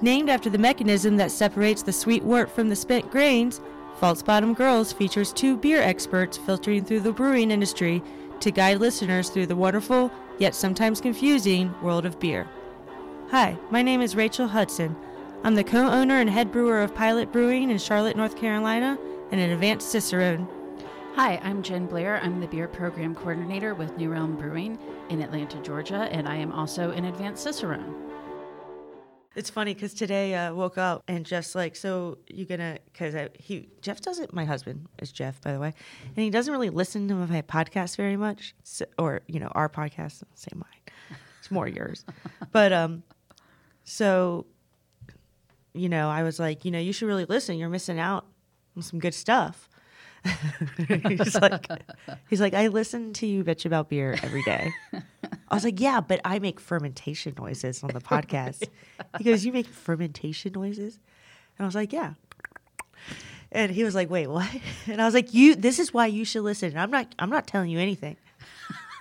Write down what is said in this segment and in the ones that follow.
Named after the mechanism that separates the sweet wort from the spent grains, False Bottom Girls features two beer experts filtering through the brewing industry to guide listeners through the wonderful, yet sometimes confusing, world of beer. Hi, my name is Rachel Hudson. I'm the co owner and head brewer of Pilot Brewing in Charlotte, North Carolina, and an advanced Cicerone. Hi, I'm Jen Blair. I'm the beer program coordinator with New Realm Brewing in Atlanta, Georgia, and I am also an advanced Cicerone. It's funny because today I uh, woke up and Jeff's like, "So you gonna?" Because he Jeff doesn't. My husband is Jeff, by the way, and he doesn't really listen to my podcast very much, so, or you know, our podcast. Say mine. It's more yours, but um, so you know, I was like, you know, you should really listen. You're missing out on some good stuff. he's like, he's like, I listen to you bitch about beer every day. I was like, yeah, but I make fermentation noises on the podcast. He goes, you make fermentation noises? And I was like, yeah. And he was like, wait, what? And I was like, you, this is why you should listen. I'm not, I'm not telling you anything.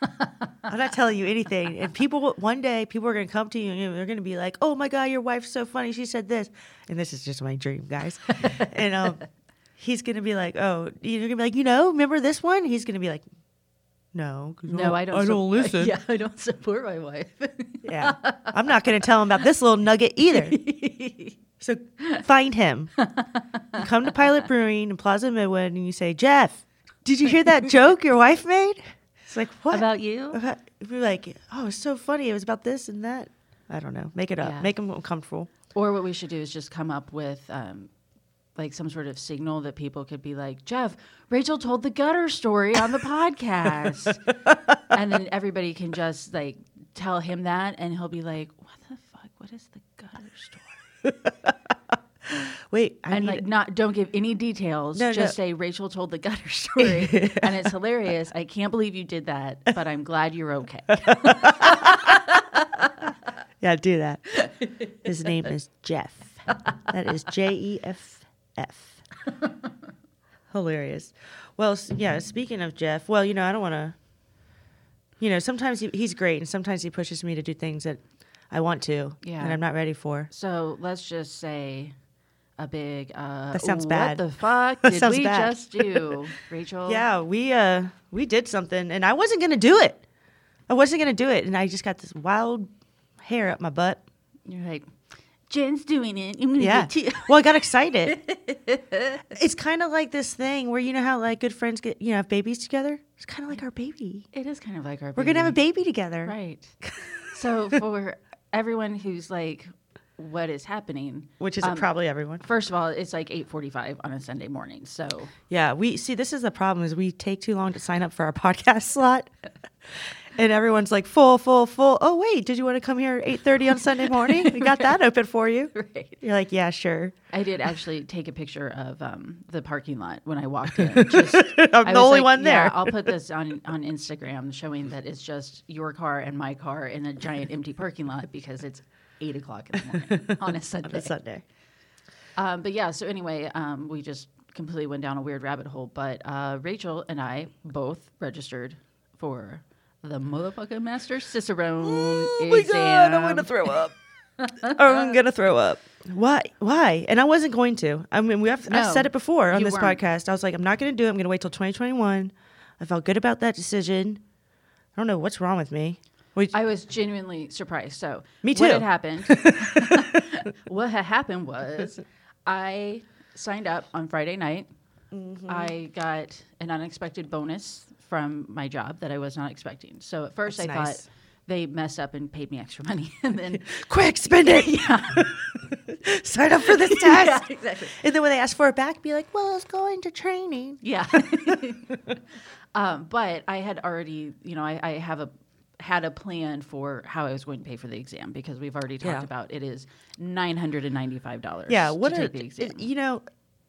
I'm not telling you anything. And people, one day, people are going to come to you and they're going to be like, oh my God, your wife's so funny. She said this. And this is just my dream, guys. and um, he's going to be like, oh, you're going to be like, you know, remember this one? He's going to be like, no, no, I don't. I don't su- listen. Yeah, I don't support my wife. yeah, I'm not going to tell him about this little nugget either. so find him. Come to Pilot Brewing in Plaza Midwood, and you say, Jeff, did you hear that joke your wife made? It's like what about you? About, we're like, oh, it's so funny. It was about this and that. I don't know. Make it up. Yeah. Make them comfortable. Or what we should do is just come up with um, like some sort of signal that people could be like, Jeff, Rachel told the gutter story on the podcast. and then everybody can just like tell him that and he'll be like, What the fuck? What is the gutter story? Wait, I and like not don't give any details. No, just no. say Rachel told the gutter story, and it's hilarious. I can't believe you did that, but I'm glad you're okay. yeah, do that. His name is Jeff. That is J E F F. Hilarious. Well, yeah, speaking of Jeff, well, you know, I don't want to, you know, sometimes he, he's great and sometimes he pushes me to do things that I want to yeah. and I'm not ready for. So let's just say a big, uh, that sounds bad. What the fuck did we bad. just do, Rachel? yeah, we, uh, we did something and I wasn't going to do it. I wasn't going to do it. And I just got this wild hair up my butt. You're like, Jen's doing it. yeah. well, I got excited. it's kind of like this thing where you know how like good friends get you know have babies together. It's kind of like our baby. It is kind of like our. We're gonna have a baby together, right? so for everyone who's like, what is happening? Which is um, probably everyone. First of all, it's like eight forty-five on a Sunday morning. So yeah, we see this is the problem is we take too long to sign up for our podcast slot and everyone's like full, full, full. Oh wait, did you want to come here at eight thirty on Sunday morning? We got right. that open for you. Right. You're like, yeah, sure. I did actually take a picture of um, the parking lot when I walked in. Just, I'm the only like, one there. Yeah, I'll put this on on Instagram, showing that it's just your car and my car in a giant empty parking lot because it's eight o'clock in the morning on a Sunday. on a Sunday. Um, but yeah, so anyway, um, we just completely went down a weird rabbit hole. But uh, Rachel and I both registered for the motherfucking Master Cicerone oh my god, I'm gonna throw up. I'm gonna throw up. Why? Why? And I wasn't going to. I mean, we have. No, I've said it before on this weren't. podcast. I was like, I'm not gonna do it. I'm gonna wait till 2021. I felt good about that decision. I don't know what's wrong with me. I was genuinely surprised. So me too. What had happened? what had happened was I signed up on Friday night. Mm-hmm. I got an unexpected bonus from my job that I was not expecting. So at first That's I nice. thought they messed up and paid me extra money, and then quick spend it. Yeah, sign up for this test. yeah, exactly. And then when they ask for it back, be like, "Well, it's going to training." Yeah. um, but I had already, you know, I, I, have a had a plan for how I was going to pay for the exam because we've already talked yeah. about it is nine hundred and ninety five dollars. Yeah, what a, the exam. you know,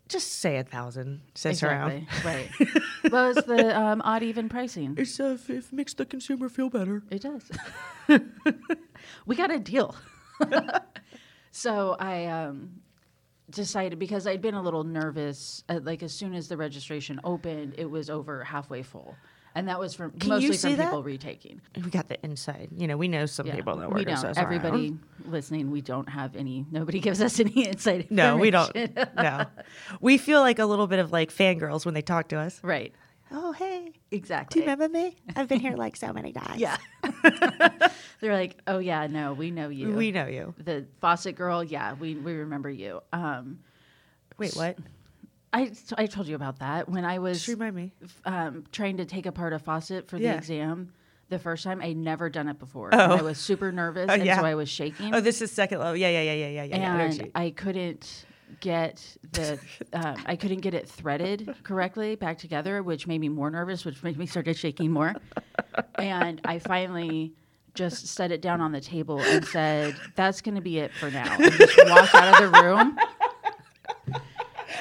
just say a thousand. Sits exactly. around. Right. well, it's the um, odd even pricing. It's uh, it makes the consumer feel better. It does. we got a deal. so I um, decided because I'd been a little nervous. Uh, like as soon as the registration opened, it was over halfway full, and that was from Can mostly from that? people retaking. We got the inside. You know, we know some Yeah, people that we work don't. us Everybody listening, we don't have any. Nobody gives us any insight. No, we don't. no, we feel like a little bit of like fangirls when they talk to us. right. Oh, hey, Exactly. do you remember me? I've been here like so many times. Yeah. They're like, oh yeah, no, we know you. we know you. the faucet girl. Yeah, we we remember you. Um, Wait, what? I I told you about that when I was Just remind me. um, trying to take apart a faucet for the Yeah. exam. The first time, I'd never done it before. Oh. And I was super nervous, Oh, and yeah. so I was shaking. Oh, this is second level. Yeah, yeah, yeah, yeah, yeah, yeah. yeah. I know what and you- I couldn't get the um, I couldn't get it threaded correctly back together, which made me more nervous, which made me start shaking more. and I finally just set it down on the table and said, "That's going to be it for now." And just walked out of the room.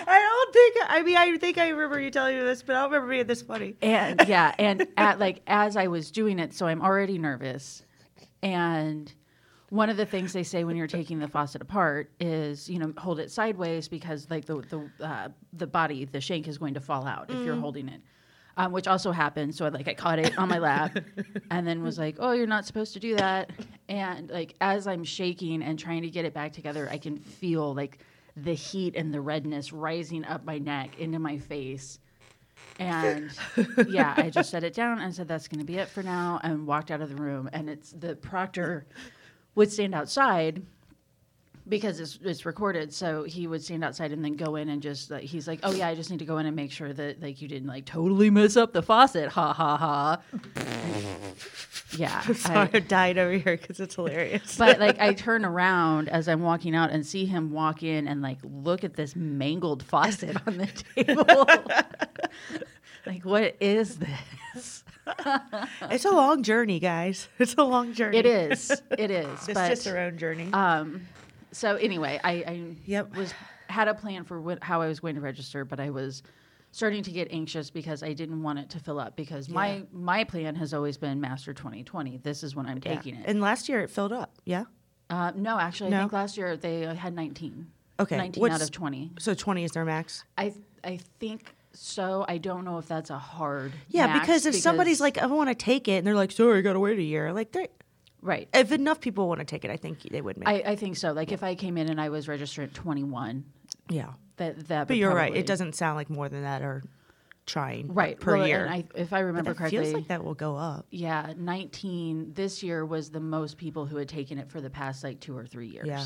I don't think. I mean, I think I remember you telling me this, but I don't remember being this funny. And yeah, and at like as I was doing it, so I'm already nervous. And one of the things they say when you're taking the faucet apart is, you know, hold it sideways because like the the uh, the body, the shank is going to fall out if you're holding it. Um, which also happened. So I like I caught it on my lap, and then was like, "Oh, you're not supposed to do that." And like as I'm shaking and trying to get it back together, I can feel like the heat and the redness rising up my neck into my face. And yeah, I just set it down and said, that's going to be it for now, and walked out of the room. And it's the proctor would stand outside because it's, it's recorded. So he would stand outside and then go in and just, like, he's like, oh yeah, I just need to go in and make sure that like you didn't like totally mess up the faucet. Ha ha ha. yeah. Sorry, I- I died over here because it's hilarious. but like I turn around as I'm walking out and see him walk in and like look at this mangled faucet on the table. like what is this? it's a long journey, guys. It's a long journey. It is. It is. It's but just our own journey. um so anyway, I, I Yep. was had a plan for what, how I was going to register, but I was starting to get anxious because I didn't want it to fill up because Yeah. my my plan has always been Master 2020. This is when I'm Yeah. taking it. And last year it filled up. Yeah. Uh, no, actually, No? I think last year they had 19. Okay. 19 What's- out of 20. So 20 is their max. I I think so. I don't know if that's a hard. Yeah, because if somebody's like, I want to take it, and they're like, sorry, I got to wait a year. Like, they're- right, if enough people want to take it, I think they would make I, it. I think so. Like if I came in and I was registered at 21, Yeah. that that. But you're right. It doesn't sound like more than that or trying right per well, year. And I, if I remember correctly, feels like that will go up. yeah, 19 this year was the most people who had taken it for the past like two or three years. Yeah.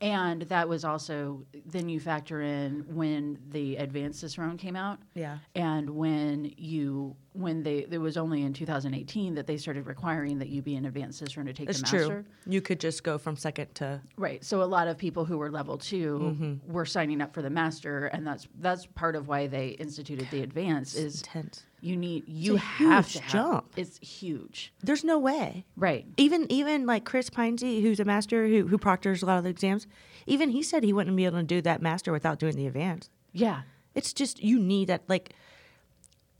And that was also then you factor in when the advanced Cicerone came out. Yeah. And when you when they it was only in 2018 that they started requiring that you be an advanced Cicerone to take It's the master. true. You could just go from second to Right. So a lot of people who were level 2 Mm-hmm. were signing up for the master, and that's that's part of why they instituted the advance. Is intense. You need you have to have, jump. It's huge. There's no way. Right. Even even like Chris Pinesy, who's a master who who proctors a lot of the exams, even he said he wouldn't be able to do that master without doing the advance. Yeah. It's just you need that like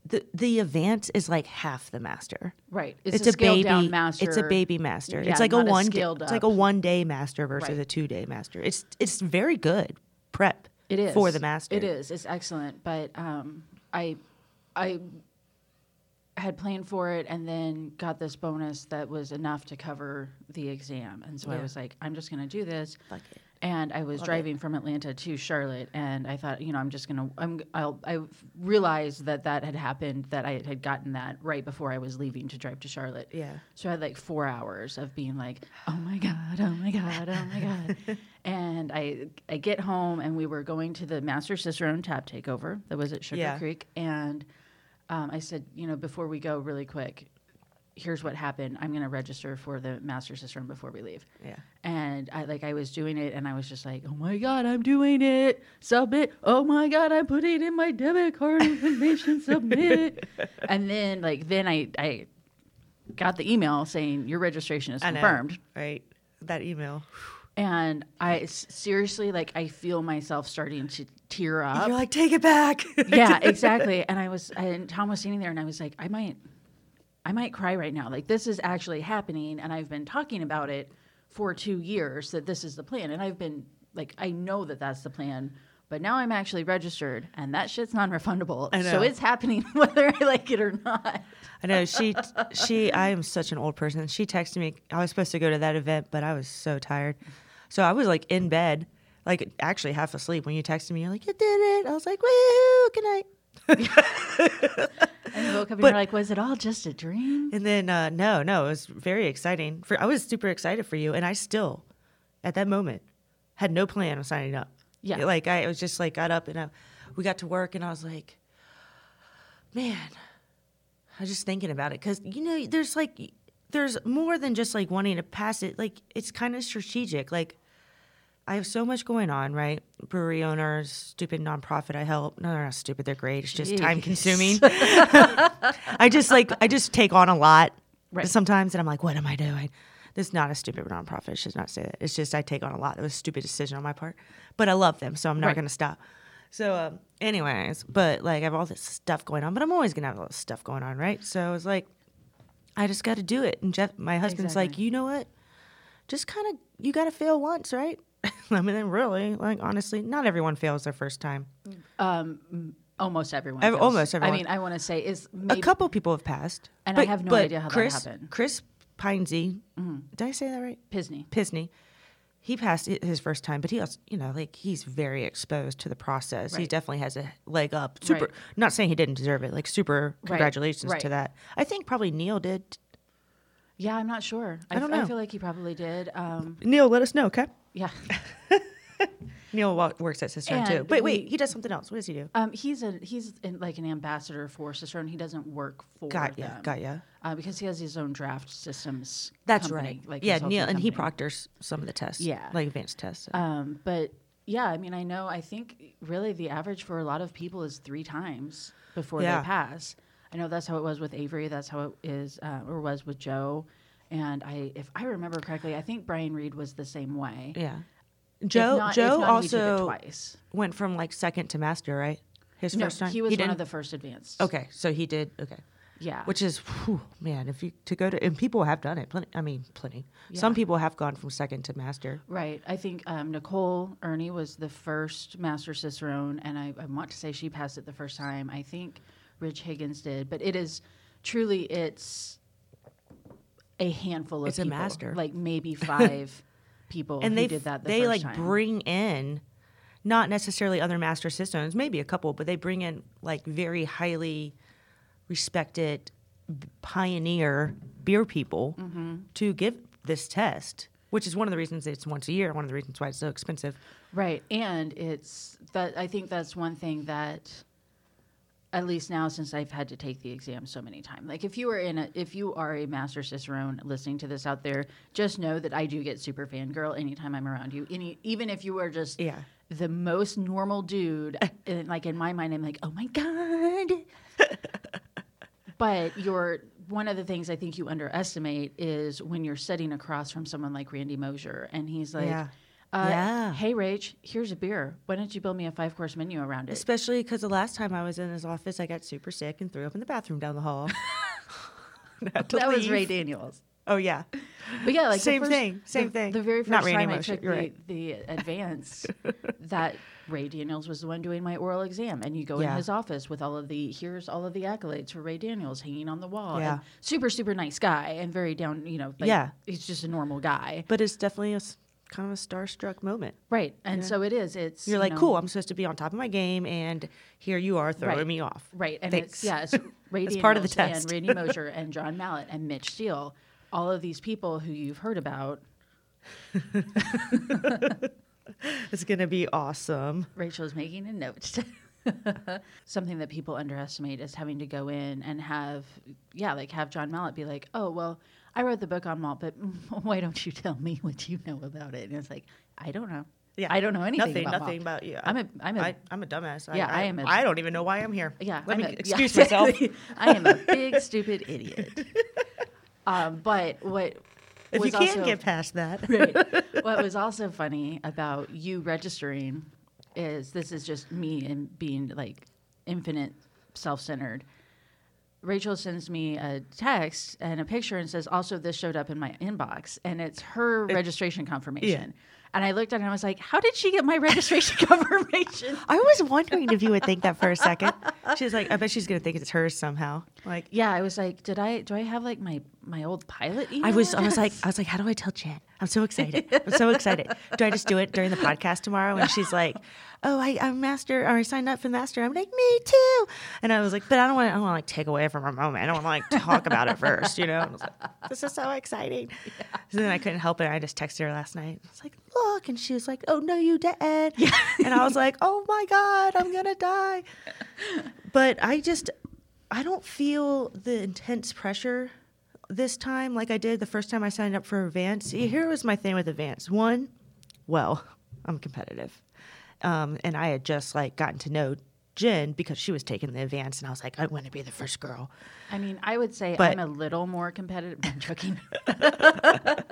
the the advance is like half the master. Right. It's, It's, a, a, baby master. It's a baby master. Yeah, it's like a one day, scaled it's like a one day master versus Right. a two day master. It's it's very good prep. It is for the master. It is. It's excellent. But um, I, I had planned for it and then got this bonus that was enough to cover the exam, and so I was like, I'm just going to do this. Fuck it. And I was Love it. driving from Atlanta to Charlotte, and I thought, you know, I'm just gonna. I'm. I'll. I realized that that had happened. That I had gotten that right before I was leaving to drive to Charlotte. Yeah. So I had like four hours of being like, oh my God, oh my God, oh my God. and I I get home and we were going to the Master Cicerone tap takeover that was at Sugar Yeah. Creek. And um, I said, you know, before we go really quick, here's what happened. I'm going to register for the Master Cicerone before we leave. Yeah. And I like I was doing it and I was just like, oh my God, I'm doing it. Submit. Oh my God, I'm putting in my debit card information. Submit. and then like then I I got the email saying your registration is I know. confirmed. Right. That email. And I seriously like I feel myself starting to tear up. You're like, take it back. yeah, exactly. And I was and Tom was sitting there and I was like, I might I might cry right now. Like this is actually happening and I've been talking about it for 2 years that this is the plan and I've been like I know that that's the plan, But now I'm actually registered, and that shit's non-refundable. So it's happening whether I like it or not. I know she she I am such an old person. She texted me. I was supposed to go to that event, but I was so tired. So I was like in bed, like actually half asleep when you texted me. You're like, "You did it." I was like, "Woo, good night." And you woke up and But- you're like, was it all just a dream? And then uh, no, no, it was very exciting. For I was super excited for you, and I still, at that moment, had no plan of signing up. Yeah. like I was just like got up and I, we got to work, and I was like, man, I was just thinking about it because you know, there's like, there's more than just like wanting to pass it. Like it's kind of strategic. Like I have so much going on, right? Brewery owners, stupid nonprofit I help. No, they're not stupid. They're great. It's just time consuming. I just like I just take on a lot Right. sometimes, and I'm like, what am I doing? This is not a stupid nonprofit. I should not say that. It's just I take on a lot. It was a stupid decision on my part, but I love them, so I'm not Right. going to stop. So, um, anyways, but like I have all this stuff going on, but I'm always gonna have all this stuff going on, right? So I was like, I just got to do it. And Jeff, my husband's like, you know what? Just kind of you got to fail once, right? I mean, really, like honestly, not everyone fails their first time. Almost everyone. Ev- almost everyone. I mean, I want to say is maybe a couple people have passed, And I have no idea how that Chris, happened. Chris Pinesy, did I say that right? Pisney. Pisney. He passed his first time, but he also, you know, like he's very exposed to the process. He definitely has a leg up. Super. Right. Not saying he didn't deserve it. Like super. Right, Congratulations to that. I think probably Neil did. Yeah, I'm not sure. I don't f- know. I feel like he probably did. Um, Neil, let us know, okay? Yeah. Neil works at Cicerone too. And wait, we- he does something else. What does he do? Um, he's a he's in, like an ambassador for Cicerone. He doesn't work for Got ya, them. got ya. Uh, because he has his own draft systems. That's company, right. Like yeah, Neil, and he proctors some of the tests. Yeah. like advanced tests. so. Um, but yeah, I mean, I know. I think really the average for a lot of people is three times before Yeah. they pass. I know that's how it was with Avery. That's how it is uh, or was with Joe. And I, if I remember correctly, I think Brian Reed was the same way. yeah. Joe not- Joe not, he took it also twice. went from like second to master, right? His No, first time. he was one didn't? of the first advanced. Okay, so he did. Okay. Yeah. Which is, whew, man, if you to go to, and people have done it. Plenty, I mean, plenty. Some people have gone from second to master. Right. I think um, Nicole Erny was the first Master Cicerone, and I, I want to say she passed it the first time. I think Rich Higgins did, but it is truly it's a handful of It's a people, master. like maybe five people and who they did that. The they like time. bring in, not necessarily other master cicerones, maybe a couple, but they bring in like very highly respected pioneer beer people Mm-hmm. to give this test. Which is one of the reasons it's once a year. One of the reasons why it's so expensive. Right, and it's that I think that's one thing that at least now since I've had to take the exam so many times. Like if you are in a if you are a master cicerone listening to this out there, just know that I do get super fangirl anytime I'm around you. Any even if you are just Yeah. the most normal dude, and like in my mind I'm like, "Oh my god." but you're one of the things I think you underestimate is when you're sitting across from someone like Randy Mosher and he's like Yeah. Uh, Yeah. Hey, Rach, here's a beer. Why don't you build me a five course menu around it? Especially because the last time I was in his office, I got super sick and threw up in the bathroom down the hall. That was. Ray Daniels. Oh yeah. But yeah, like Same first- thing, same the- thing. The very Not first Randy time I took the, right. the advance, that Ray Daniels was the one doing my oral exam, and you go Yeah. in his office with all of the here's all of the accolades for Ray Daniels hanging on the wall. Yeah. super super nice guy and very down. You know, like, Yeah. he's just a normal guy, But it's definitely a kind of a starstruck moment. right? And so it is. It's You're you like, know, cool, I'm supposed to be on top of my game, and here you are throwing Right. me off. Right, and Thanks. it's yeah, it's Ray part of the test. and Randy Mosher and John Mallett and Mitch Steele, all of these people who you've heard about. It's gonna be awesome. Rachel's making a note. Something that people underestimate is having to go in and have, yeah, like have John Mallett be like, oh, well, I wrote the book on malt, but why don't you tell me what you know about it? And it's like, I don't know. Yeah, I don't know anything Nothing, about nothing malt. about you. I'm a, I'm a, I, I'm a dumbass. Yeah, I am a- I don't even know why I'm here. yeah. Let I'm me a- yeah, excuse myself. I am a big stupid idiot. Um, but what If was you can't also- get past that, right. What was also funny about you registering is this is just me and being like infinite self-centered. Rachel sends me a text and a picture and says, "Also, this showed up in my inbox, and it's her registration confirmation." And I looked at it and I was like, how did she get my registration confirmation? I was wondering if you would think that for a second. She's like, I bet she's gonna think it's hers somehow. Like, Yeah, I was like, did I do I have like my my old pilot email? I was, I was like. I was like, how do I tell Jen? I'm so excited. I'm so excited. Do I just do it during the podcast tomorrow? And she's like, oh, I, I'm master, or I signed up for the master. I'm like, me too. And I was like, but I don't want to, I don't want to like take away from her moment. I don't want to like talk about it first, you know? And I was like, this is so exciting. So then I couldn't help it. I just texted her last night. I was like, look. And she was like, oh, no, you didn't. And I was like, oh my God, I'm going to die. But I just, I don't feel the intense pressure this time like I did the first time I signed up for Advance. Here was my thing with Advance. One, well, I'm competitive. Um, and I had just like gotten to know Jen because she was taking the advance, and I was like, I want to be the first girl. I mean, I would say But- I'm a little more competitive. I'm joking.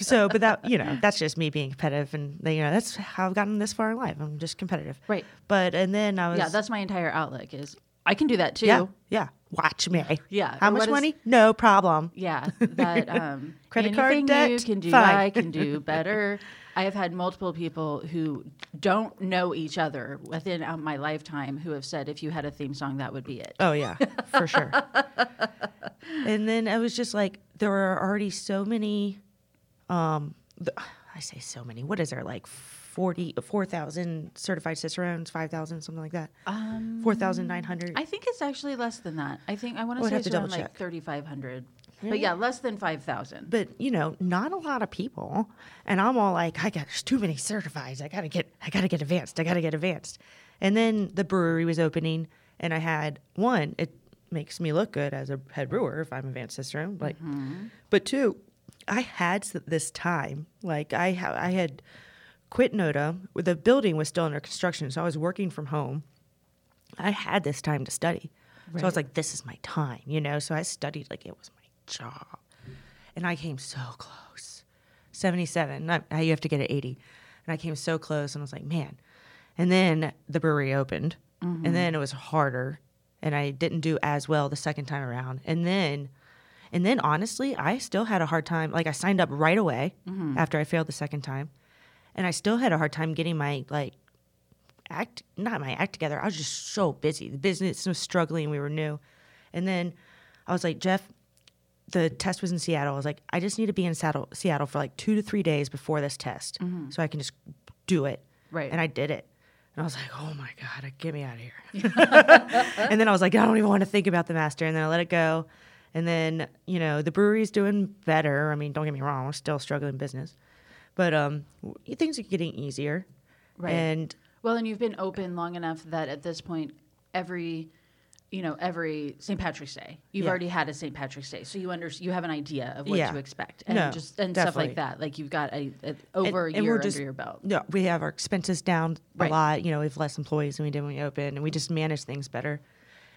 So, but that you know, that's just me being competitive, and you know, that's how I've gotten this far in life. I'm just competitive, Right. But and then I was, yeah, that's my entire outlook is I can do that too. yeah, yeah. Watch me. Yeah, How much is- money? No problem. Yeah, that um, Credit card debt? you can do, Fine. I can do better. I have had multiple people who don't know each other within uh, my lifetime who have said, if you had a theme song, that would be it. Oh yeah, for sure. and then I was just like, there are already so many. Um, th- I say so many. What is there like 40, 4,000 certified cicerones, five thousand, something like that. Um, Four thousand nine hundred. I think it's actually less than that. I think I want to say it's around like 3,500. Really? But yeah, less than 5,000. But you know, not a lot of people, and I'm all like, I got there's too many certifieds. I gotta get, I gotta get advanced. I gotta get advanced. And then the brewery was opening, and I had one. It makes me look good as a head brewer if I'm advanced cicerone. Like, but two, I had this time. Like I, ha- I had quit NoDa. The building was still under construction, so I was working from home. I had this time to study. So I was like, this is my time, you know? So I studied like it was my job. And I came so close. 77. Not, you have to get at 80. And I came so close and I was like, man. And then the brewery opened. And mm-hmm. then it was harder. And I didn't do as well the second time around. And then and then honestly, I still had a hard time. Like I signed up right away mm-hmm. after I failed the second time. And I still had a hard time getting my like act not my act together. I was just so busy. The business was struggling. We were new. And then I was like, Jeff, the test was in Seattle. I was like, I just need to be in Seattle, Seattle for like two to three days before this test, mm-hmm. so I can just do it. Right. And I did it. And I was like, oh my god, get me out of here. and then I was like, I don't even want to think about the master. And then I let it go. And then you know the brewery's doing better. I mean, don't get me wrong, we're still struggling business, but um, things are getting easier. Right. And Well, and you've been open long enough that at this point, every, you know, every St. Patrick's Day, you've Yeah. already had a St. Patrick's Day, so you under you have an idea of what Yeah. to expect, and No, just and stuff like that. Like you've got a, a over and a year under just- your belt. No, we have our expenses down a lot. You know, we have less employees than we did when we opened, and we just manage things better.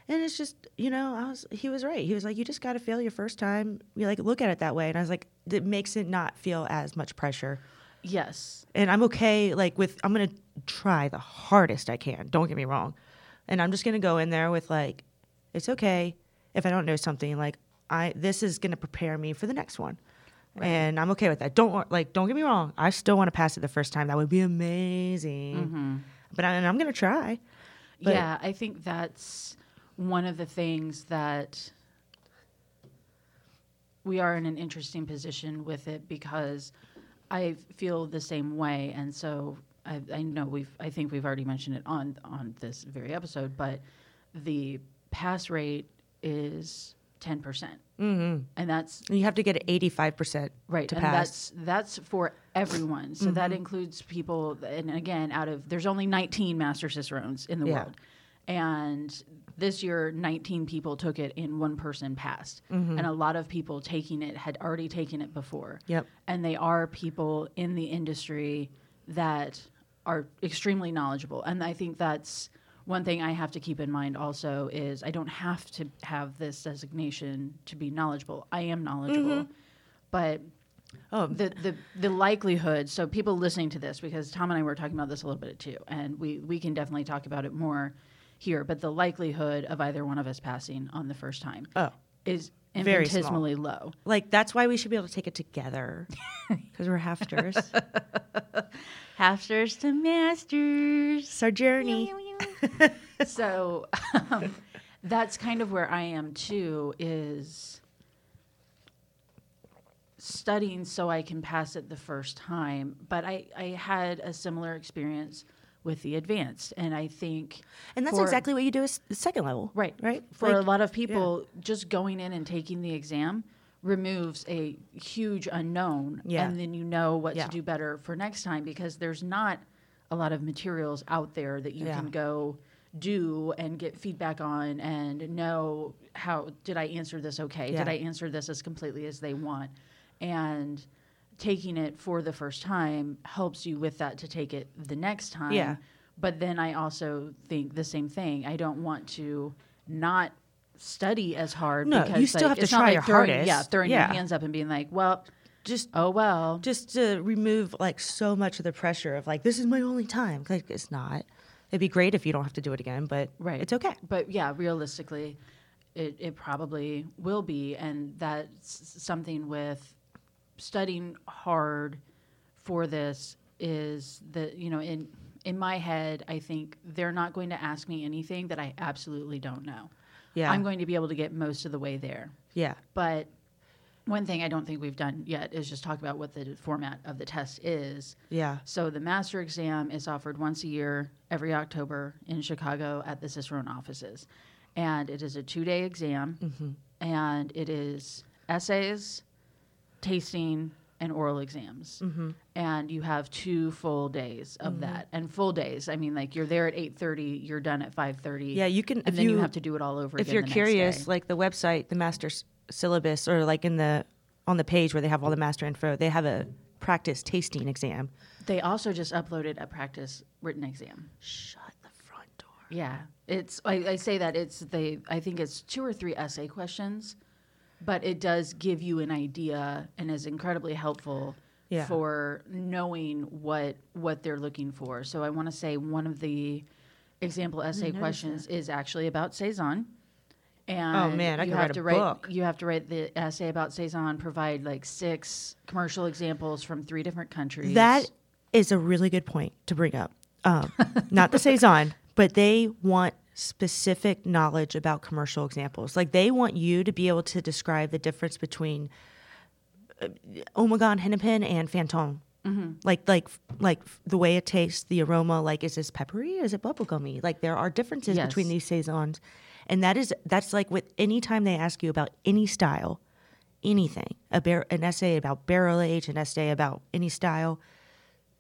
And it's just, you know, I was he was right. He was like, you just got to fail your first time. You like look at it that way, and I was like, it makes it not feel as much pressure. Yes. And I'm okay. Like with, I'm gonna try the hardest I can. Don't get me wrong, and I'm just gonna go in there with like, it's okay if I don't know something. Like I, this is gonna prepare me for the next one. And I'm okay with that. Don't like. Don't get me wrong. I still want to pass it the first time. That would be amazing. Mm-hmm. But I, and I'm gonna try. But- yeah, I think that's one of the things that we are in an interesting position with it because I feel the same way, and so I, I know we've I think we've already mentioned it on on this very episode, but the pass rate is ten percent, mm-hmm. and that's you have to get 85 percent right to and pass. that's that's for everyone so that includes people and again out of there's only 19 master cicerones in the Yeah. world and this year 19 people took it and one person passed. Mm-hmm. And a lot of people taking it had already taken it before. Yep. and they are people in the industry that are extremely knowledgeable. And i think that's one thing i have to keep in mind also is i don't have to have this designation to be knowledgeable. I am knowledgeable. Mm-hmm. But Oh, the, the the likelihood so people listening to this because tom and i were talking about this a little bit too and we we can definitely talk about it more here but the likelihood of either one of us passing on the first time oh, is infinitesimally low. Like that's why we should be able to take it together because we're halfters. Halfsters to masters. it's our journey. so um, that's kind of where I am too. Is studying so I can pass it the first time. But I, I had a similar experience with the advanced, and I think And that's for- exactly what you do the second level. Right. Right. For a lot of people, just going in and taking the exam removes a huge unknown. Yeah. And then you know what Yeah. to do better for next time because there's not a lot of materials out there that you Yeah. can go do and get feedback on and know how did I answer this okay? Yeah. Did I answer this as completely as they want? And taking it for the first time helps you with that to take it the next time. Yeah. But then I also think the same thing. I don't want to not study as hard. No, because you still like, have to try like your throwing, hardest. Yeah, throwing Yeah. your hands up and being like, well, just oh well. just to remove like so much of the pressure of like this is my only time. Like it's not. It'd be great if you don't have to do it again, but Right. it's okay. But yeah, realistically, it, it probably will be. And that's something with studying hard for this is that, you know, in, in my head, I think they're not going to ask me anything that I absolutely don't know. Yeah. I'm going to be able to get most of the way there. Yeah. But one thing I don't think we've done yet is just talk about what the format of the test is. Yeah. So the master exam is offered once a year, every October in Chicago at the Cicerone offices, and it is a two-day exam, Mm-hmm. and it is essays, tasting, and oral exams. Mm-hmm. And you have two full days of that, and full days. I mean, like you're there at eight thirty, you're done at five thirty. Yeah, you can and then you, you, have to do it all over. Again. If you're curious, like the website, the master s- syllabus, or like in the on the page where they have all the master info, they have a practice tasting exam. they also just uploaded a practice written exam. Shut the front door. Yeah, it's. I, I say that it's they. I think it's two or three essay questions, but it does give you an idea and is incredibly helpful Yeah. for knowing what what they're looking for. So I want to say one of the example essay questions is actually about saison. And Oh, man, I you have write to write, book. You have to write the essay about saison. Provide like six commercial examples from three different countries. That is a really good point to bring up. Um, not the saison, but they want specific knowledge about commercial examples. Like they want you to be able to describe the difference between uh, Ommegang Hennepin and Fantôme. Like like like the way it tastes, the aroma. Like is this peppery? Is it bubblegummy? Like there are differences Yes. between these saisons, and that is that's like with any time they ask you about any style, anything, a bar- an essay about barrel age, an essay about any style,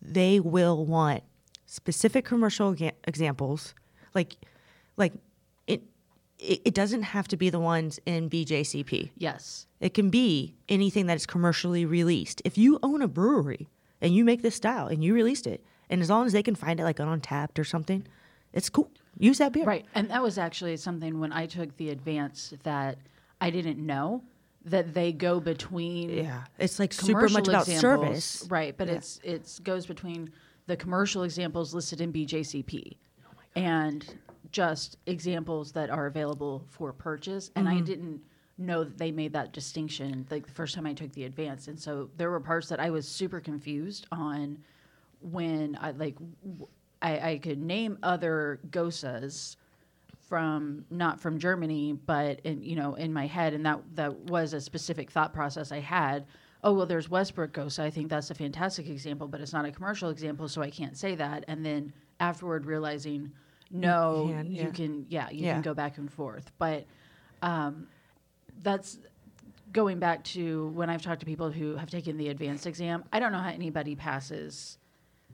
they will want specific commercial ga- examples like like it, it it doesn't have to be the ones in BJCP. yes. It can be anything that is commercially released. If you own a brewery and you make this style and you released it, and as long as they can find it like on Untappd or something, it's cool. Use that beer. Right. And that was actually something when I took the advance that I didn't know that they go between Yeah. It's like super much about examples, service. Right, but Yeah. it's it's goes between the commercial examples listed in BJCP oh and just examples that are available for purchase. And Mm-hmm. I didn't know that they made that distinction like the first time I took the advance. And so there were parts that I was super confused on when I like w- I, I could name other goses from not from Germany, but in you know in my head, and that that was a specific thought process I had. Oh well, there's Westbrook Gose. I think that's a fantastic example, but it's not a commercial example, so I can't say that. And then afterward, realizing no, can, you yeah. can, yeah, you Yeah. can go back and forth. But um, that's going back to when I've talked to people who have taken the advanced exam. I don't know how anybody passes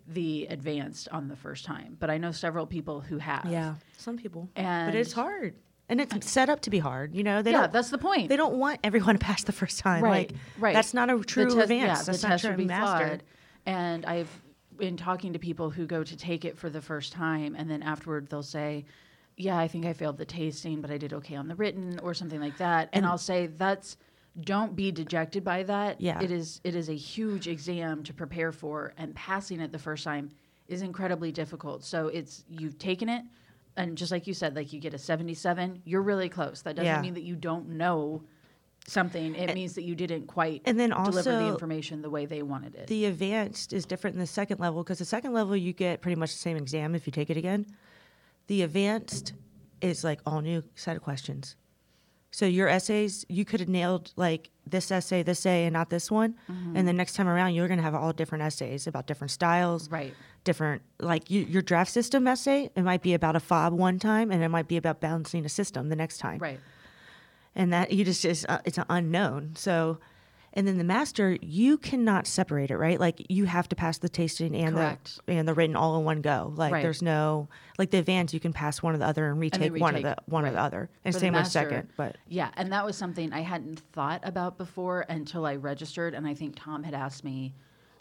the advanced on the first time, but I know several people who have. Yeah. Some people. And but it's hard. And it's set up to be hard. You know, they yeah, that's the point. they don't want everyone to pass the first time. right, Like right. that's not a true test- advance. Yeah, that's the not test true would be flawed. And I've been talking to people who go to take it for the first time, and then afterward they'll say, "Yeah, I think I failed the tasting, but I did okay on the written," or something like that. And, And- I'll say, "That's." Don't be dejected by that. Yeah. It is it is a huge exam to prepare for and passing it the first time is incredibly difficult. So it's you've taken it and just like you said, like you get a 77, you're really close. That doesn't Yeah. mean that you don't know something, it means that you didn't quite and then also deliver the information the way they wanted it. the advanced is different than the second level because the second level you get pretty much the same exam if you take it again. The advanced is like all new set of questions. So your essays, you could have nailed like this essay, this essay, and not this one. Mm-hmm. And the next time around, you're going to have all different essays about different styles, right. different like you, your draft system essay. It might be about a fob one time, and it might be about balancing a system the next time Right. And that you just is uh, it's an unknown so and then the master you cannot separate it right like you have to pass the tasting and Correct. the and the written all in one go like Right. there's no like the advance you can pass one or the other and retake, then one of the retake, one or the other and For same with master, second but Yeah, and that was something I hadn't thought about before until I registered, and I think Tom had asked me,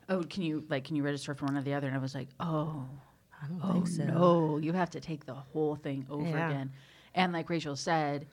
"Oh, can you like can you register for one or the other?" And I was like, "Oh, i don't oh think so no, you have to take the whole thing over Yeah. again." And like Rachel said,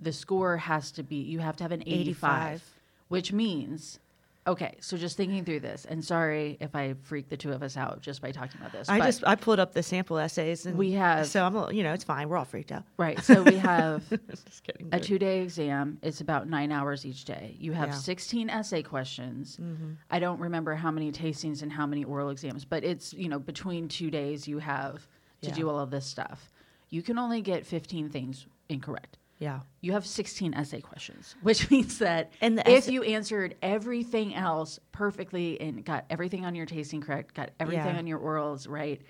the score has to be you have to have an 85, 85. which means okay so just thinking through this and sorry if i freak the two of us out just by talking about this i just i pulled up the sample essays and We have- so i'm a- you know it's fine we're all freaked out right so we have kidding a two day exam. It's about nine hours each day. You have Yeah. 16 essay questions. Mm-hmm. I don't remember how many tastings and how many oral exams, but it's, you know, between two days you have to Yeah. do all of this stuff. You can only get 15 things incorrect. Yeah You have 16 essay questions, which means that if essay- you answered everything else perfectly and got everything on your tasting correct, got everything Yeah. on your orals right,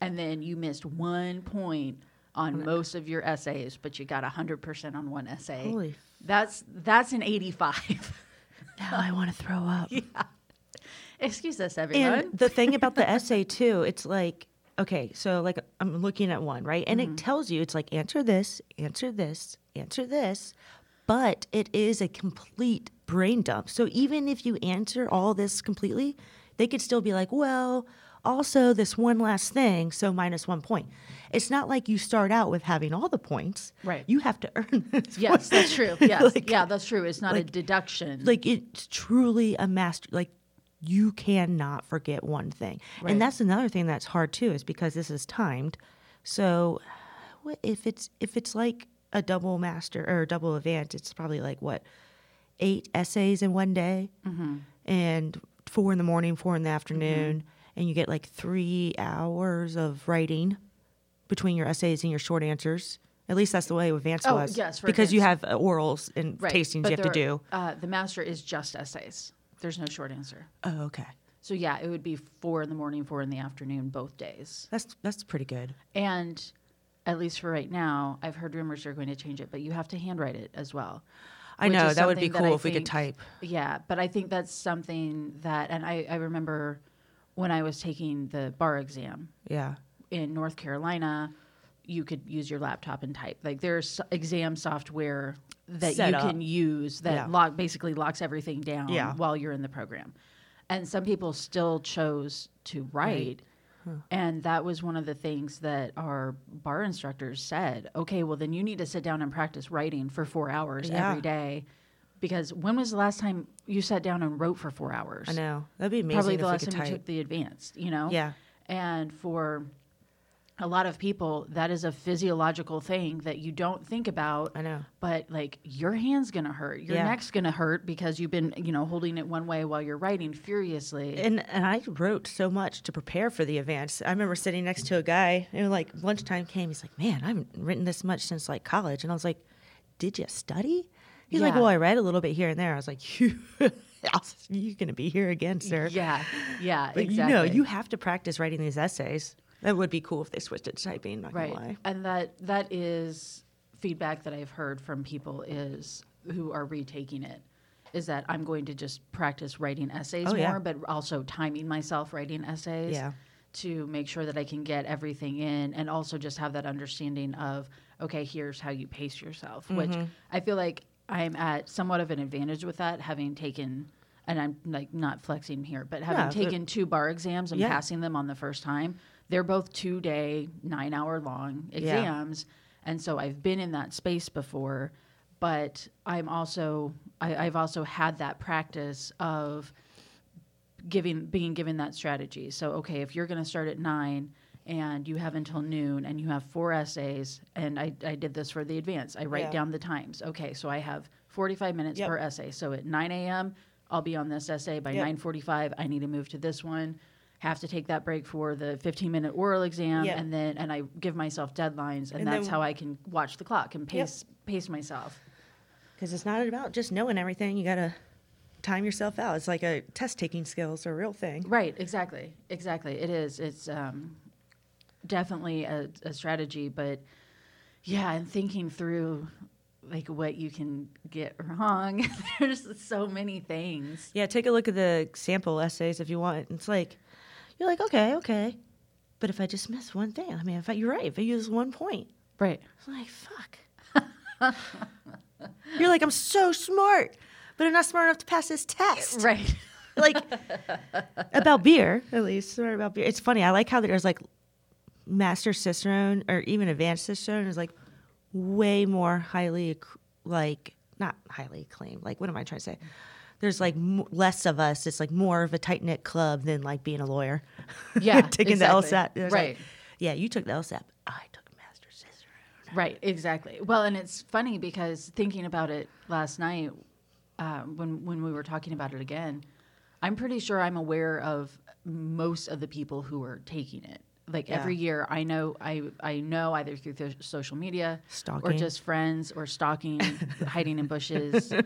and then you missed one point on most of your essays, but you got 100% on one essay. holy That's that's an 85. now i want to throw up Excuse us, everyone. And the thing about the essay too, it's like okay, so like I'm looking at one, right? And Mm-hmm. it tells you it's like answer this, answer this, answer this, but it is a complete brain dump. So even if you answer all this completely, they could still be like, well, also this one last thing, so minus one point. It's not like you start out with having all the points. Right. You have to earn this yes, that's true. Yes, Like- yeah, that's true. It's not a deduction. like it's truly a master like you cannot forget one thing Right. and that's another thing that's hard too is because this is timed so if it's if it's like a double master or a double advance it's probably like what eight essays in one day Mm-hmm. and four in the morning four in the afternoon and you get like three hours of writing between your essays and your short answers at least that's the way advance Oh, was yes, because you have uh, orals and right. tastings but you have to do Uh, the master is just essays. There's no short answer. oh okay So yeah, it would be four in the morning, four in the afternoon, both days. That's that's pretty good. And at least for right now, I've heard rumors you're going to change it, but you have to handwrite it as well. I know that would be cool if we could type. Yeah, but I think that's something that, and I, I remember when I was taking the bar exam Yeah, in North Carolina, you could use your laptop and type. Like there's exam software that Set you up. can use that Yeah. lock basically locks everything down Yeah. while you're in the program. And some people still chose to write. Hmm. And that was one of the things that our bar instructors said. Okay, well then you need to sit down and practice writing for four hours Yeah. every day. Because when was the last time you sat down and wrote for four hours? I know that'd be amazing probably the last time you took the advanced, you know? Yeah, And for a lot of people, that is a physiological thing that you don't think about. I know. But like your hand's gonna hurt, your Yeah. neck's gonna hurt because you've been, you know, holding it one way while you're writing furiously. And and I wrote so much to prepare for the advance. I remember sitting next to a guy, and like lunchtime came. He's like, "Man, I haven't written this much since like college." And I was like, "Did you study?" He's like, "Well, I read a little bit here and there." I was like, "You, you're gonna be here again, sir." yeah, yeah, But exactly. you know, you have to practice writing these essays. That would be cool if they switched it to typing. Not right gonna lie. and that that is feedback that i've heard from people is who are retaking it is that i'm going to just practice writing essays Oh, more yeah. but also timing myself writing essays Yeah. to make sure that i can get everything in and also just have that understanding of okay here's how you pace yourself which Mm-hmm. i feel like i'm at somewhat of an advantage with that having taken and i'm like not flexing here but having Yeah, taken two bar exams and passing them on the first time they're both two day nine hour long exams and so i've been in that space before but i'm also I, i've also had that practice of giving being given that strategy so okay if you're going to start at nine and you have until noon and you have four essays and i, I did this for the advance i write Yeah. down the times okay so i have 45 minutes Yep. per essay. So at 9 a.m., I'll be on this essay. By Yep. 9:45, I need to move to this one. Have to take that break for the 15 minute oral exam, Yep. and then and I give myself deadlines, and, And that's how I can watch the clock and pace pace myself. Because it's not about just knowing everything. You got to time yourself out. It's like a test taking skills a real thing. Right, exactly, exactly. It is. It's um, definitely a, a strategy, but yeah, and thinking through like what you can get wrong. There's so many things. Yeah, take a look at the sample essays if you want. It's like, you're like, okay, okay. But if I just miss one thing, I mean, if I, you're right, if I use one point, Right. it's like, fuck. you're like, I'm so smart, but I'm not smart enough to pass this test. Right. Like, about beer, at least, smart about beer. It's funny. I like how there's like master cicerone or even advanced cicerone is like way more highly, like, not highly acclaimed. Like, what am I trying to say? There's like m- less of us. It's like more of a tight knit club than like being a lawyer. Yeah, taking exactly. the LSAT. There's Right. Like, yeah, you took the LSAT. I took master cicerone. Right, exactly. Well, and it's funny because thinking about it last night, uh, when when we were talking about it again, I'm pretty sure I'm aware of most of the people who are taking it. Like every year, I know I I know either through th- social media stalking. or just friends or stalking, hiding in bushes.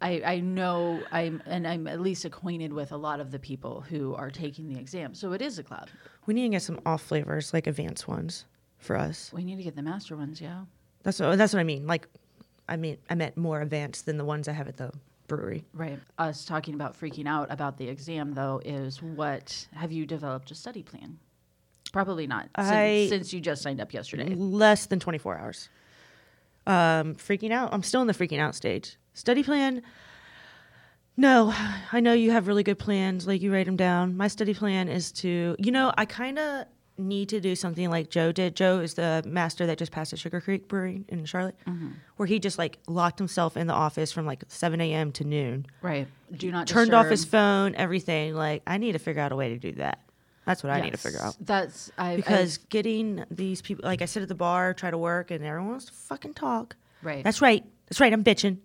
I, I know I'm and I'm at least acquainted with a lot of the people who are taking the exam. So it is a club. We need to get some off flavors, like advanced ones, for us. We need to get the master ones, yeah. That's what, that's what I mean. Like, I mean, I meant more advanced than the ones I have at the brewery. Right. Us talking about freaking out about the exam, though, is what have you developed a study plan? Probably not, since, I- since you just signed up yesterday. Less than 24 hours. Um, freaking out. I'm still in the freaking out stage. Study plan. No, I know you have really good plans. Like you write them down. My study plan is to, you know, I kind of need to do something like Joe did. Joe is the master that just passed at Sugar Creek Brewery in Charlotte, mm-hmm. where he just like locked himself in the office from like 7 a.m. to noon. Right. Do not turned off his phone, everything. Like I need to figure out a way to do that. That's what I need to figure out. That's I Because getting these people, like I sit at the bar, try to work, and everyone wants to fucking talk. Right. That's right. That's right. I'm bitching.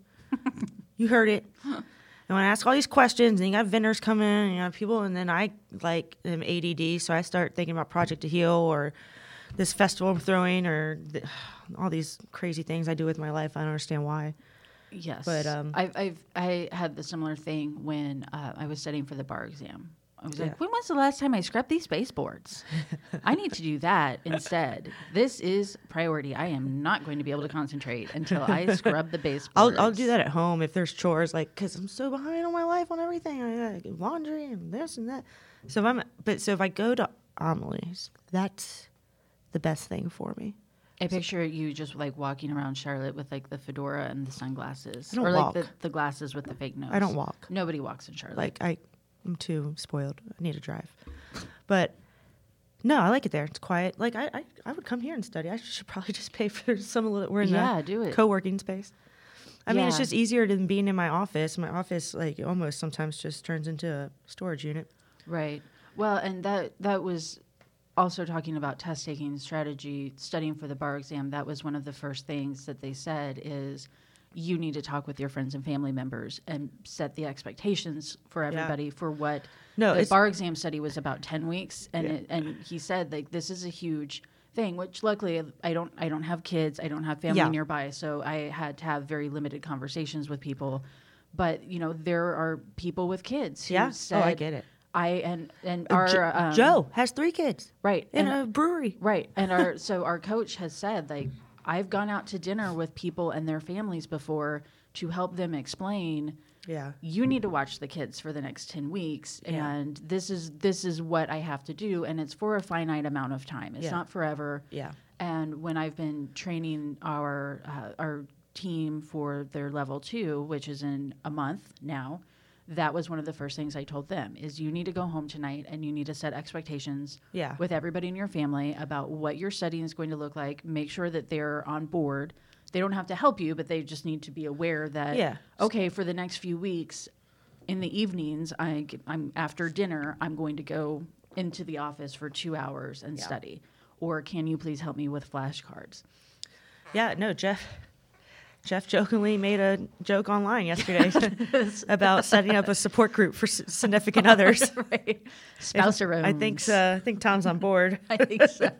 You heard it. And when I ask all these questions, and you got vendors coming, and you got people, and then I like am ADD, so I start thinking about Project to Heal or this festival I'm throwing or th- all these crazy things I do with my life. I don't understand why. yes. but, um, I've, I've I had the similar thing when uh, I was studying for the bar exam. I was Yeah. like, when was the last time I scrubbed these baseboards? I need to do that instead. This is priority. I am not going to be able to concentrate until I scrub the baseboards. I'll, I'll do that at home if there's chores, like because I'm so behind on my life on everything. I got laundry and this and that. So if I'm, but so if I go to Amelie's, that's the best thing for me. I picture you just like walking around Charlotte with like the fedora and the sunglasses, or like the, the glasses with the fake nose. I don't walk. Nobody walks in Charlotte. Like I, I'm too spoiled. I need to drive. But no, I like it there. It's quiet. Like I, I, I would come here and study. I should probably just pay for some. the- We're in Yeah, do it. co-working space. I mean, it's just easier than being in my office. My office, like, almost sometimes just turns into a storage unit. Right. Well, and that that was also talking about test taking strategy, studying for the bar exam. That was one of the first things that they said is you need to talk with your friends and family members and set the expectations for everybody for what No, the bar exam study was about 10 weeks and Yeah. it, and he said like this is a huge thing which luckily I don't I don't have kids I don't have family Yeah. nearby so I had to have very limited conversations with people but you know there are people with kids who Yeah. Oh, I get it. I and and Uh, our Jo- um, Joe has three kids right in and, a brewery. right and our so our coach has said like I've gone out to dinner with people and their families before to help them explain Yeah. you need to watch the kids for the next 10 weeks Yeah. and this is this is what I have to do and it's for a finite amount of time it's Yeah. not forever Yeah. and when I've been training our uh, our team for their level 2 which is in a month now that was one of the first things I told them is you need to go home tonight and you need to set expectations Yeah. with everybody in your family about what your studying is going to look like make sure that they're on board they don't have to help you but they just need to be aware that Yeah. okay for the next few weeks in the evenings I, am after dinner i'm going to go into the office for two hours and Yeah. study or can you please help me with flashcards Yeah, no, Jeff. Jeff jokingly made a joke online yesterday about setting up a support group for significant others. right. Spouse. I think so. I think Tom's on board. I think so.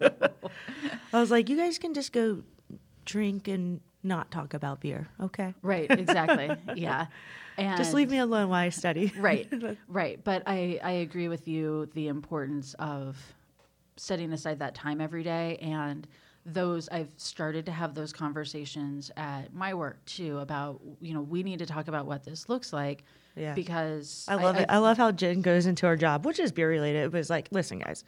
I was like, you guys can just go drink and not talk about beer, okay? right. Exactly. Yeah. And Just leave me alone while I study. right right but i i agree with you the importance of setting aside that time every day and those i've started to have those conversations at my work too about you know we need to talk about what this looks like Yeah. because I love it. I love how Jen goes into her job, which is beer related. It was like, listen, guys,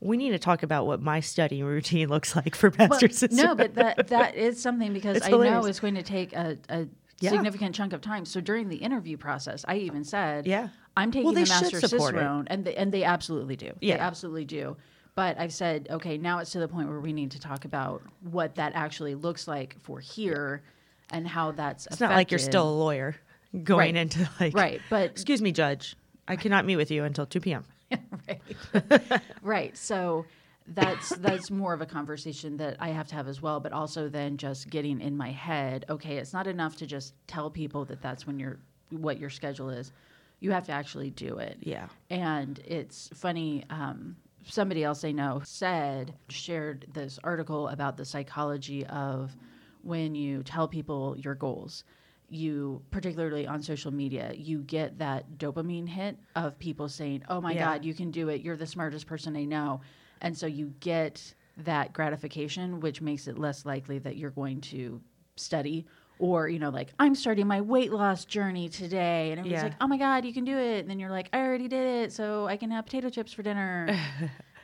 we need to talk about what my study routine looks like for Well, no, but that that is something because It's I know it's going to take a, a Yeah. significant chunk of time. So during the interview process, I even said, Yeah. I'm taking Well, the master's cicerone, and they, and they absolutely do. They Yeah. absolutely do. But I've said, okay, now it's to the point where we need to talk about what that actually looks like for here, and how that's. it's not like you're still a lawyer going Right. into like, right, but excuse me, judge, I cannot meet with you until 2 p.m. right right so that's that's more of a conversation that i have to have as well but also then just getting in my head okay it's not enough to just tell people that that's when you're what your schedule is you have to actually do it Yeah. and it's funny um, somebody else i know said shared this article about the psychology of when you tell people your goals. You particularly on social media you get that dopamine hit of people saying oh my Yeah. god you can do it. You're the smartest person i know. And so you get that gratification which makes it less likely that you're going to study or you know like i'm starting my weight loss journey today. And everyone's Yeah. like oh my god you can do it. And then you're like i already did it so i can have potato chips for dinner.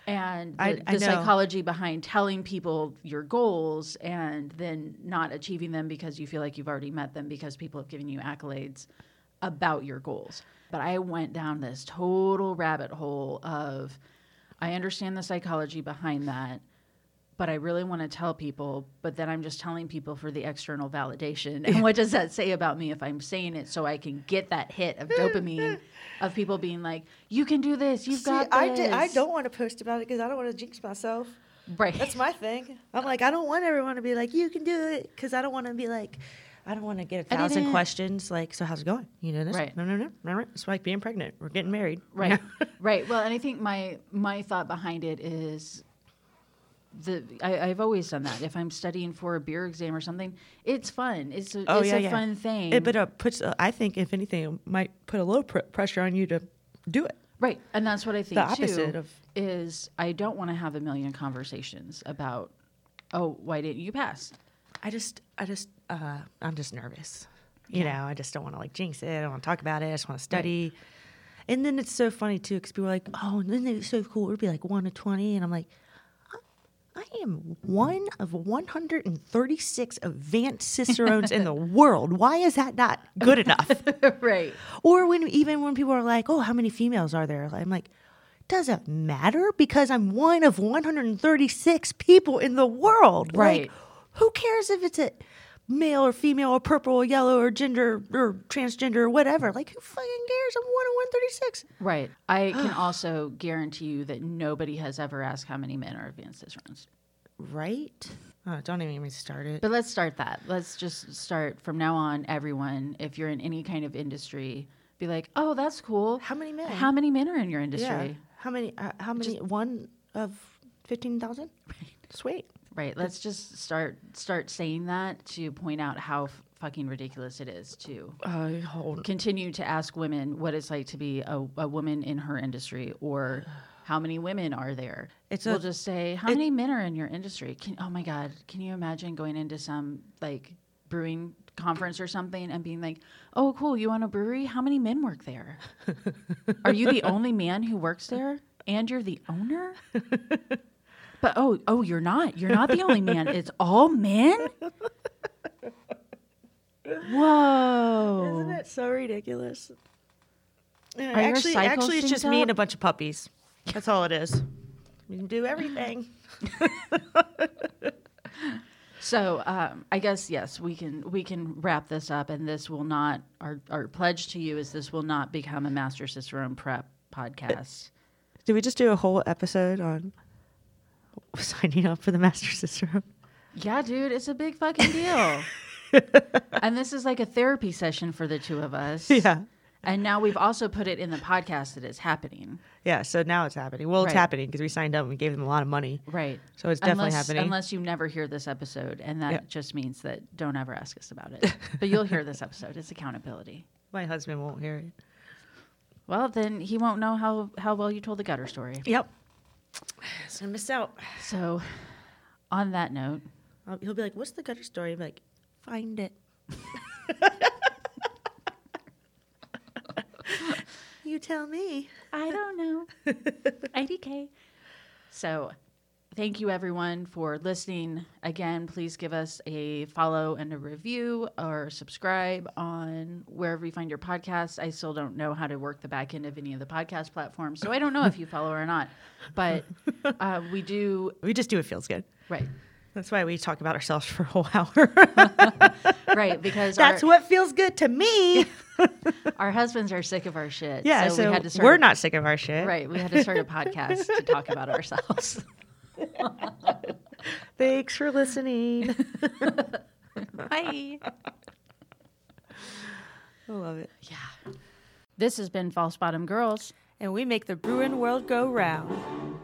And the, I- I the psychology behind telling people your goals and then not achieving them because you feel like you've already met them because people have given you accolades about your goals. But i went down this total rabbit hole of i understand the psychology behind that but I really want to tell people, but then I'm just telling people for the external validation. And what does that say about me if I'm saying it so I can get that hit of dopamine of people being like, you can do this, you've got this. I, did, I don't want to post about it because I don't want to jinx myself. Right. That's my thing. I'm like, I don't want everyone to be like, you can do it, because I don't want to be like, I don't want to get a thousand questions like, so how's it going? You know this? Right. No, no, no, no, no. It's like being pregnant. We're getting married. right right well and i think my my thought behind it is the I, i've always done that if i'm studying for a beer exam or something it's fun it's a, Oh it's yeah, a yeah. fun thing It, but it puts. Uh, I think if anything, it might put a little pr- pressure on you to do it. right and that's what i think The opposite too, of- is i don't want to have a million conversations about oh why didn't you pass I just, I just, uh, I'm just nervous. You know, I just don't want to like jinx it. I don't want to talk about it. I just want to study. And then it's so funny too, because people are like, "Oh, and then it's so cool." It'd be like one to twenty, and I'm like, I, am one of 136 advanced cicerones in the world. Why is that not good enough? right or when even when people are like, "Oh, how many females are there?" I'm like, doesn't matter because I'm one of 136 people in the world. Right. Like, who cares if it's a male or female or purple or yellow or gender or transgender or whatever? Like, who fucking cares? I'm one of 136. right i can also guarantee you that nobody has ever asked how many men are advanced cicerones Right? Oh, don't even me started. But let's start that. Let's just start from now on. Everyone, if you're in any kind of industry, be like, "Oh, that's cool. How many men? How many men are in your yeah. industry?" How many? Uh, how many? one of 15,000? Sweet. Right. Let's just start start saying that to point out how f- fucking ridiculous it is to hold continue to ask women what it's like to be a, a woman in her industry or how many women are there. It's we'll a- just say how it- many men are in your industry. Can, oh my god, can you imagine going into some like brewing conference or something and being like, "Oh, cool, you own a brewery? How many men work there? are you the only man who works there and you're the owner?" But oh, oh, you're not. You're not the only man. It's all men. Whoa! Isn't it so ridiculous? Yeah, Are actually, actually, it's synced just me and a bunch of puppies. That's all it is. We can do everything. So um, I guess yes, we can we can wrap this up, and this will not our our pledge to you is this will not become a Master Cicerone prep podcast. Did we just do a whole episode on signing up for the Master system. Yeah, dude, it's a big fucking deal. and this is like a therapy session for the two of us. yeah. And now we've also put it in the podcast that it's happening. Yeah. So now it's happening. Well, it's Right. happening because we signed up and we gave them a lot of money. Right. So it's definitely unless, happening. Unless you never hear this episode, and that Yeah. just means that don't ever ask us about it. but you'll hear this episode. It's accountability. My husband won't hear it. Well, then he won't know how, how well you told the gutter story. Yep. So I miss out. So, on that note, I'll- He'll be like, "What's the gutter story?" I'm like, "Find it." you tell me. I don't know. IDK. So, thank you everyone for listening. Again, please give us a follow and a review or subscribe on wherever you find your podcast. I still don't know how to work the back end of any of the podcast platforms, so I don't know if you follow or not. But uh, we do, We just do it feels good. right. That's why we talk about ourselves for a whole hour. Right, because That's our, what feels good to me. our husbands are sick of our shit. Yeah, so, so, we had to start we're a- not sick of our shit. Right, we had to start a podcast to talk about ourselves. Thanks for listening. Bye. I love it. Yeah. This has been False Bottom Girls. And we make the Bruin world go round.